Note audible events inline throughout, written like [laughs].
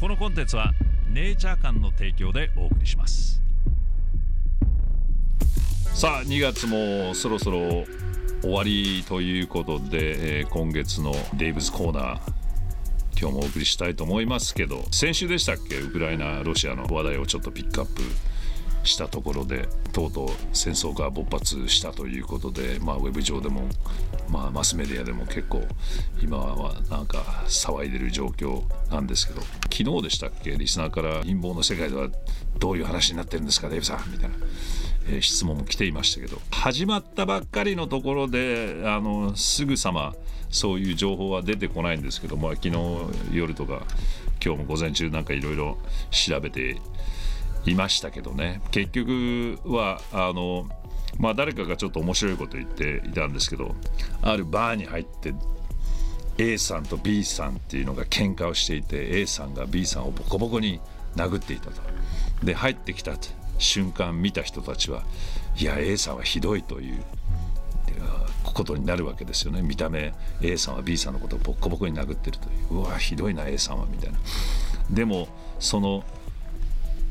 このコンテンツはネイチャー館の提供でお送りします。さあ2月もそろそろ終わりということで、えー今月のデイブズコーナー今日もお送りしたいと思いますけど先週でしたっけ？ウクライナロシアの話題をちょっとピックアップしたところでとうとう戦争が勃発したということで、まあ、ウェブ上でも、まあ、マスメディアでも結構今はなんか騒いでる状況なんですけど昨日でしたっけ？リスナーから陰謀の世界ではどういう話になってるんですかデイブさん？みたいな。質問も来ていましたけど始まったばっかりのところであのすぐさまそういう情報は出てこないんですけど、まあ、昨日夜とか今日も午前中なんかいろいろ調べていましたけどね。結局はあのまあ誰かがちょっと面白いこと言っていたんですけどあるバーに入って A さんと B さんっていうのが喧嘩をしていて A さんが B さんをボコボコに殴っていたと。で入ってきた瞬間見た人たちはいや A さんはひどいということになるわけですよね。見た目 A さんは B さんのことをボッコボコに殴ってるという。うわひどいな A さんはみたいな。でもその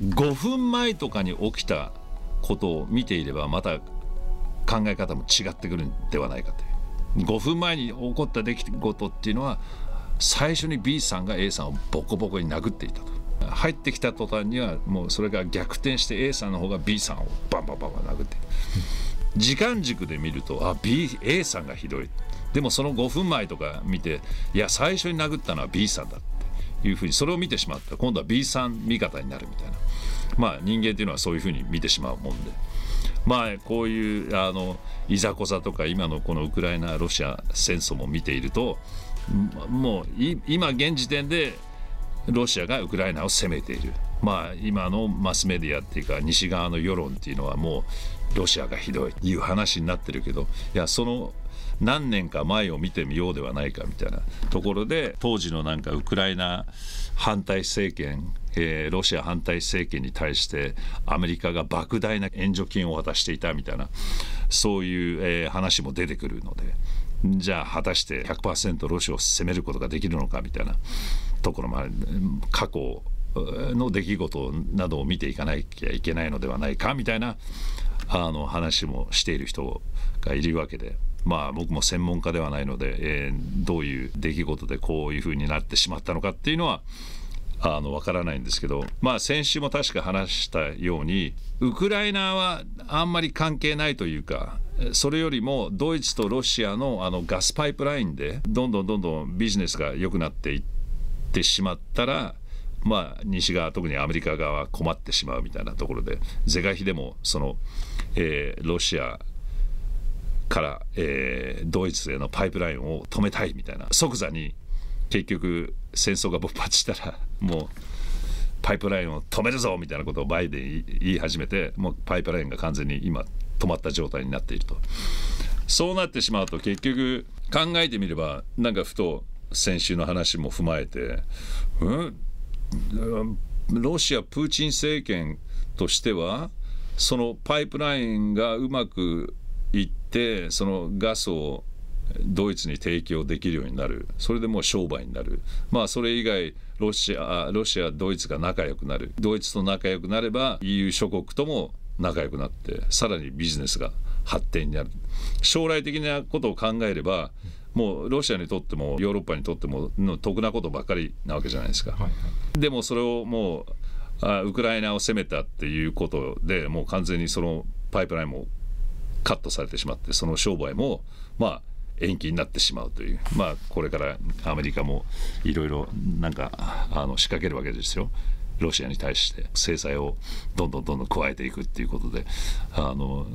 5分前とかに起きたことを見ていればまた考え方も違ってくるんではないかという。5分前に起こった出来事っていうのは最初に B さんが A さんをボコボコに殴っていたと。入ってきた途端にはもうそれが逆転して A さんの方が B さんをバンバンバンバン殴って。時間軸で見るとあ B A さんがひどい。でもその5分前とか見ていや最初に殴ったのは B さんだっていうふうにそれを見てしまった。ら今度は B さん味方になるみたいな。まあ人間っていうのはそういうふうに見てしまうもんで。まあこういうあのいざこざとか今のこのウクライナロシア戦争も見ているともう今現時点でロシアがウクライナを攻めている。まあ今のマスメディアっていうか西側の世論っていうのはもうロシアがひどい。という話になってるけどいやその何年か前を見てみようではないかみたいなところで当時のなんかウクライナ反対政権、えーロシア反対政権に対してアメリカが莫大な援助金を渡していたみたいなそういう、えー話も出てくるのでじゃあ果たして100%ロシアを攻めることができるのかみたいなところもある過去の出来事などを見ていかなきゃいけないのではないかみたいなあの話もしている人がいるわけで。まあ僕も専門家ではないので、えーどういう出来事でこういうふうになってしまったのかっていうのはあのわからないんですけど、まあ、先週も確か話したようにウクライナはあんまり関係ないというかそれよりもドイツとロシアのあのガスパイプラインでどんどんどんどんビジネスが良くなっていってしまったら。まあ、西側特にアメリカ側は困ってしまうみたいなところで是が非でもその、えーロシアから、えードイツへのパイプラインを止めたいみたいな即座に結局戦争が勃発したらもうパイプラインを止めるぞみたいなことをバイデン言い始めてもうパイプラインが完全に今止まった状態になっていると。そうなってしまうと結局考えてみればなんかふと先週の話も踏まえてうんロシアプーチン政権としてはそのパイプラインがうまくいってそのガスをドイツに提供できるようになる。それでもう商売になる。まあそれ以外ロシアあロシアドイツが仲良くなる。ドイツと仲良くなれば EU 諸国とも仲良くなってさらにビジネスが発展になる。将来的なことを考えればもうロシアにとってもヨーロッパにとってもの得なことばっかりなわけじゃないですか。でもそれをもうあウクライナを攻めたっていうことでもう完全にそのパイプラインもカットされてしまってその商売もまあ延期になってしまうという。まあこれからアメリカもいろいろなんかあの仕掛けるわけですよ。ロシアに対して。制裁をどんどんどんどん加えていくっていうことで。あの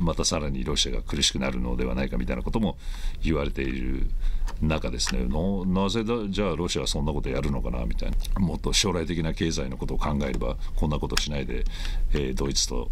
またさらにロシアが苦しくなるのではないかみたいなことも言われている中ですね。なぜだじゃあロシアはそんなことやるのかなみたいな。もっと将来的な経済のことを考えればこんなことしないで、えードイツと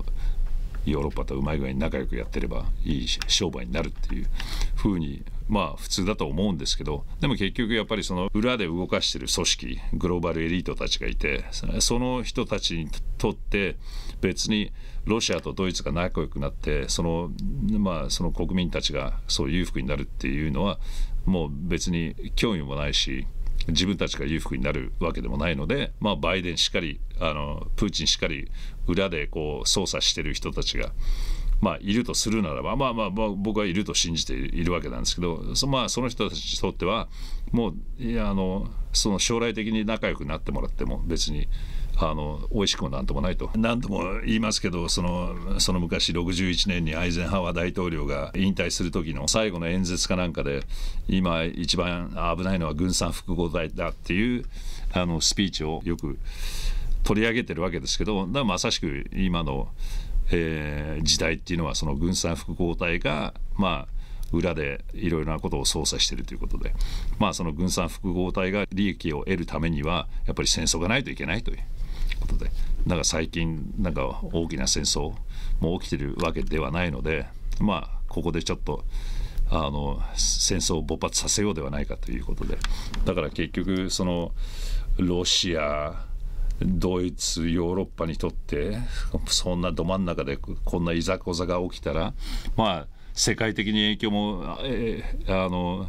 ヨーロッパとうまい具合に仲良くやってればいい商売になるっていうふうにまあ普通だと思うんですけどでも結局やっぱりその裏で動かしてる組織グローバルエリートたちがいてその人たちにとって別にロシアとドイツが仲良くなってそのまあその国民たちがそう裕福になるっていうのはもう別に興味もないし自分たちが裕福になるわけでもないので、まあ、バイデンしっかりあのプーチンしっかり裏でこう操作してる人たちが。まあ、いるとするならば、まあまあ、まあ、僕はいると信じているわけなんですけどそ,、まあ、その人たちにとってはもういやあのその将来的に仲良くなってもらっても別にあの美味しくもなんともないと。何度も言いますけどそのその昔61年にアイゼンハワー大統領が引退する時の最後の演説かなんかで今一番危ないのは軍産複合体だっていうあのスピーチをよく取り上げてるわけですけどまさしく今の、えー、時代っていうのはその軍産複合体がまあ裏でいろいろなことを操作しているということで、まあ、その軍産複合体が利益を得るためにはやっぱり戦争がないといけないという。ことでだか最近なんか大きな戦争も起きてるわけではないのでまあここでちょっとあの戦争を勃発させようではないかということでだから結局そのロシアドイツヨーロッパにとってそんなど真ん中でこんないざこざが起きたらまあ世界的に影響も、え、あの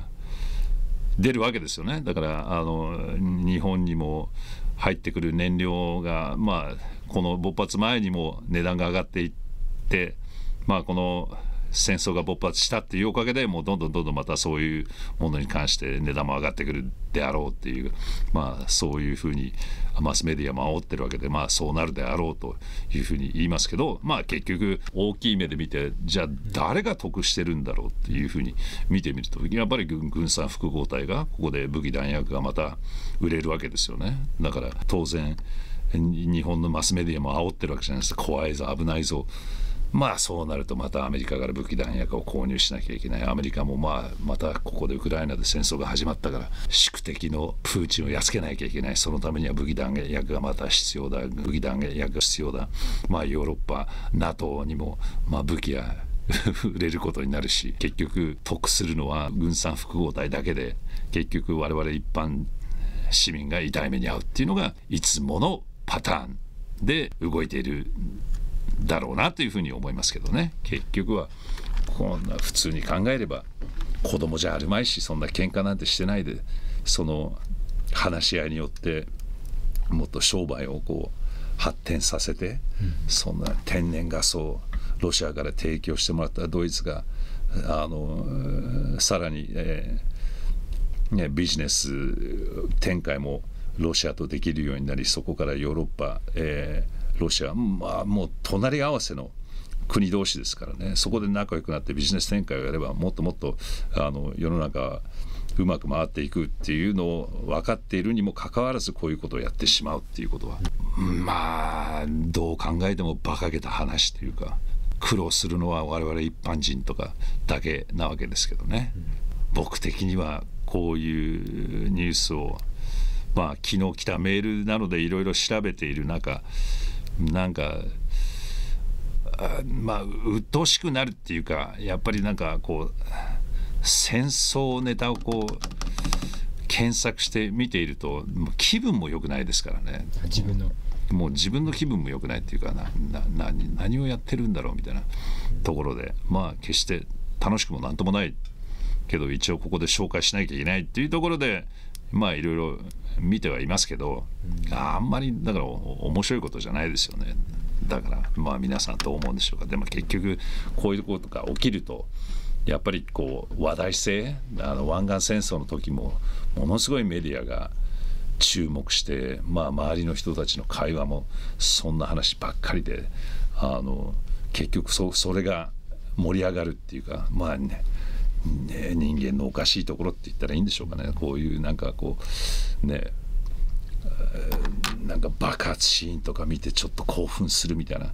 出るわけですよね。だからあの日本にも入ってくる燃料が、まあ、この勃発前にも値段が上がっていって、まあ、この戦争が勃発したっていうおかげでもうどんどんどんどんまたそういうものに関して値段も上がってくるであろうっていうまあそういうふうにマスメディアも煽ってるわけでまあそうなるであろうというふうに言いますけどまあ結局大きい目で見てじゃあ誰が得してるんだろうっていうふうに見てみるとやっぱり軍産複合体がここで武器弾薬がまた売れるわけですよね。だから当然日本のマスメディアも煽ってるわけじゃないです。怖いぞ危ないぞ。まあそうなるとまたアメリカから武器弾薬を購入しなきゃいけない。アメリカもまあまたここでウクライナで戦争が始まったから宿敵のプーチンをやっつけなきゃいけない。そのためには武器弾薬がまた必要だ。武器弾薬が必要だ。まあヨーロッパ NATO にもまあ武器や売れることになるし結局得するのは軍産複合体だけで結局我々一般市民が痛い目に遭うっていうのがいつものパターンで動いている。だろうなというふうに思いますけどね。結局はこんな普通に考えれば子供じゃあるまいしそんな喧嘩なんてしてないでその話し合いによってもっと商売をこう発展させて、うん、そんな天然ガスをロシアから提供してもらったドイツがあのさらに、えーね、ビジネス展開もロシアとできるようになりそこからヨーロッパ、えーロシア、まあ、もう隣り合わせの国同士ですからね。そこで仲良くなってビジネス展開をやればもっともっとあの世の中うまく回っていくっていうのを分かっているにもかかわらずこういうことをやってしまうっていうことは。まあどう考えても馬鹿げた話というか苦労するのは我々一般人とかだけなわけですけどね、僕的にはこういうニュースをまあ昨日来たメールなのでいろいろ調べている中なんかまあ鬱陶しくなるっていうかやっぱりなんかこう戦争ネタをこう検索して見ていると気分も良くないですからね。自分の。もう自分の気分も良くないっていうかなな何をやってるんだろうみたいなところでまあ決して楽しくも何ともないけど一応ここで紹介しなきゃいけないっていうところでまあいろいろ見てはいますけど、あんまりだから面白いことじゃないですよね。だからまあ皆さんどう思うんでしょうか。でも結局こういうことが起きるとやっぱりこう話題性あの湾岸戦争の時もものすごいメディアが注目して、まあ、周りの人たちの会話もそんな話ばっかりであの結局そそれが盛り上がるっていうかまあねね、人間のおかしいところって言ったらいいんでしょうかね。こういうなんかこうねなんか爆発シーンとか見てちょっと興奮するみたいな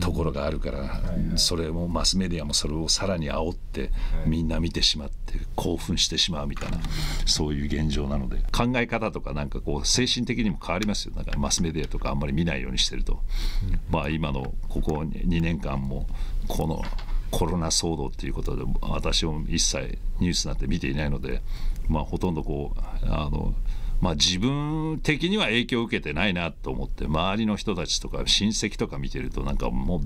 ところがあるから、それもマスメディアもそれをさらに煽ってみんな見てしまって興奮してしまうみたいなそういう現状なので。考え方とかなんかこう精神的にも変わりますよ。だからマスメディアとかあんまり見ないようにしてると、まあ今のここ2年間もこのコロナ騒動っていうことで私も一切ニュースなんて見ていないので、まあ、ほとんどこうあの、まあ、自分的には影響を受けてないなと思って周りの人たちとか親戚とか見てるとなんかも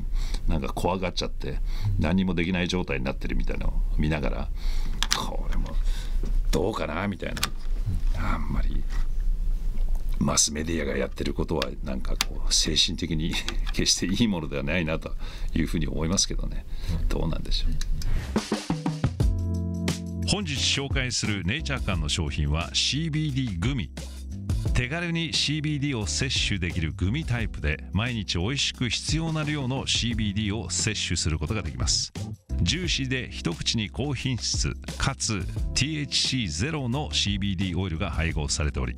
うなんか怖がっちゃって何もできない状態になってるみたいなのを見ながらこれもどうかなみたいな。あんまりマスメディアがやってることはなんかこう精神的に [laughs] 決していいものではないなというふうに思いますけどね。どうなんでしょう。本日紹介するネイチャー館の商品は CBD グミ。手軽に CBD を摂取できるグミタイプで毎日美味しく必要な量の CBD を摂取することができます。ジューシーで一口に高品質かつ THC ゼロの CBD オイルが配合されており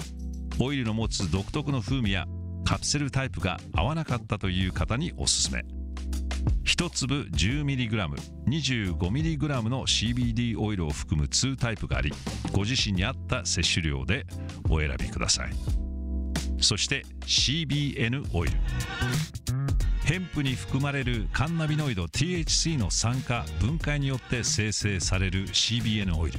オイルの持つ独特の風味やカプセルタイプが合わなかったという方におすすめ。1粒 10mg、25mg の CBD オイルを含む2タイプがありご自身に合った摂取量でお選びください。そして CBN オイル。ヘンプに含まれるカンナビノイド THC の酸化分解によって生成される CBN オイル。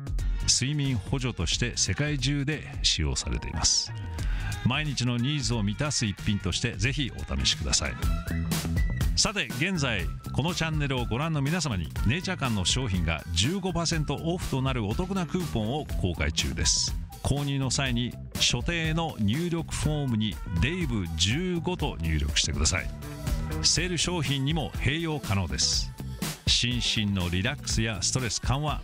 睡眠補助として世界中で使用されています。毎日のニーズを満たす一品としてぜひお試しください。さて現在このチャンネルをご覧の皆様にネイチャー館の商品が15%オフとなるお得なクーポンを公開中です。購入の際に所定の入力フォームにデイブ15と入力してください。セール商品にも併用可能です。心身のリラックスやストレス緩和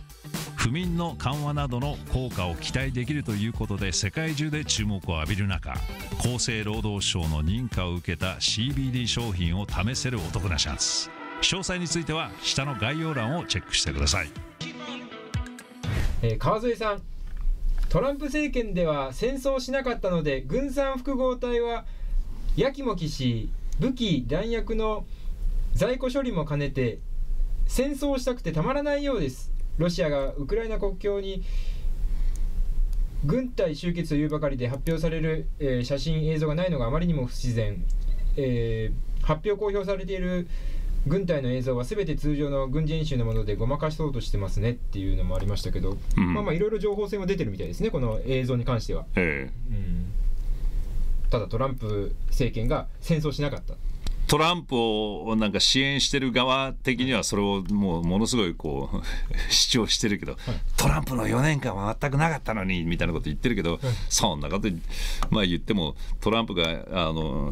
不眠の緩和などの効果を期待できるということで世界中で注目を浴びる中厚生労働省の認可を受けた CBD 商品を試せるお得なチャンス詳細については下の概要欄をチェックしてください、えー、川添さん。トランプ政権では戦争しなかったので軍産複合体はやきもきし武器弾薬の在庫処理も兼ねて戦争したくてたまらないようです。ロシアがウクライナ国境に軍隊集結というばかりで発表される、えー、写真、映像がないのがあまりにも不自然、えー、発表公表されている軍隊の映像はすべて通常の軍事演習のものでごまかそうとしてますねっていうのもありましたけど、うん、まあまあいろいろ情報戦は出てるみたいですね、この映像に関しては。えー、うん、ただトランプ政権が戦争しなかった。トランプをなんか支援してる側的にはそれをもうものすごいこう [laughs] 主張してるけど、はい、トランプの4年間は全くなかったのにみたいなこと言ってるけど、はい、そんなことまあ言ってもトランプがあの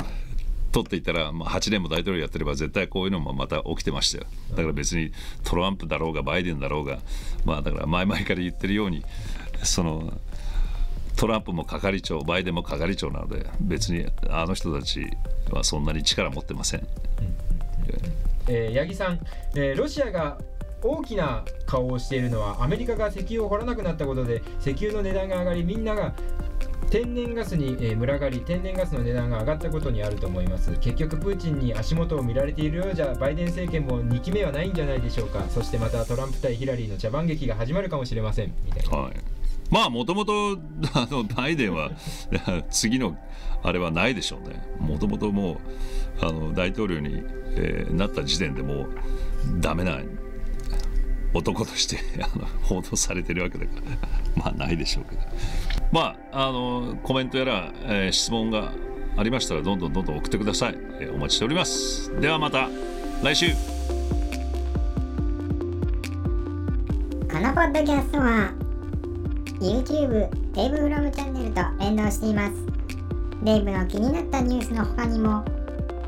取っていったら、まあ、8年も大統領やってれば絶対こういうのもまた起きてましたよ。だから別にトランプだろうがバイデンだろうがまあだから前々から言ってるようにそのトランプも係長バイデンも係長なので別にあの人たちはそんなに力持ってません。えー、八木さん、えー、ロシアが大きな顔をしているのはアメリカが石油を掘らなくなったことで石油の値段が上がりみんなが天然ガスに、え群がり天然ガスの値段が上がったことにあると思います。結局プーチンに足元を見られているようじゃバイデン政権も2期目はないんじゃないでしょうか。そしてまたトランプ対ヒラリーの茶番劇が始まるかもしれません。みたいな、はい、まあもともと [laughs] バイデンは [laughs] 次のあれはないでしょうね。もともともうあの大統領に、えー、なった時点でもうダメな男として [laughs] あの報道されてるわけだからまあないでしょうけど。まああのコメントやら、えー、質問がありましたらどんどんどんどん送ってください、えー、お待ちしております。ではまた来週。このポッドキャストは YouTube デイブフロムチャンネルと連動しています。デイブの気になったニュースの他にも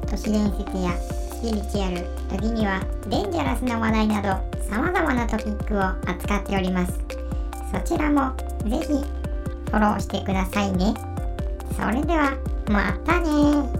都市伝説やスピリチュアル時にはデンジャラスな話題など様々なトピックを扱っております。そちらもぜひフォローしてくださいね。それではまたね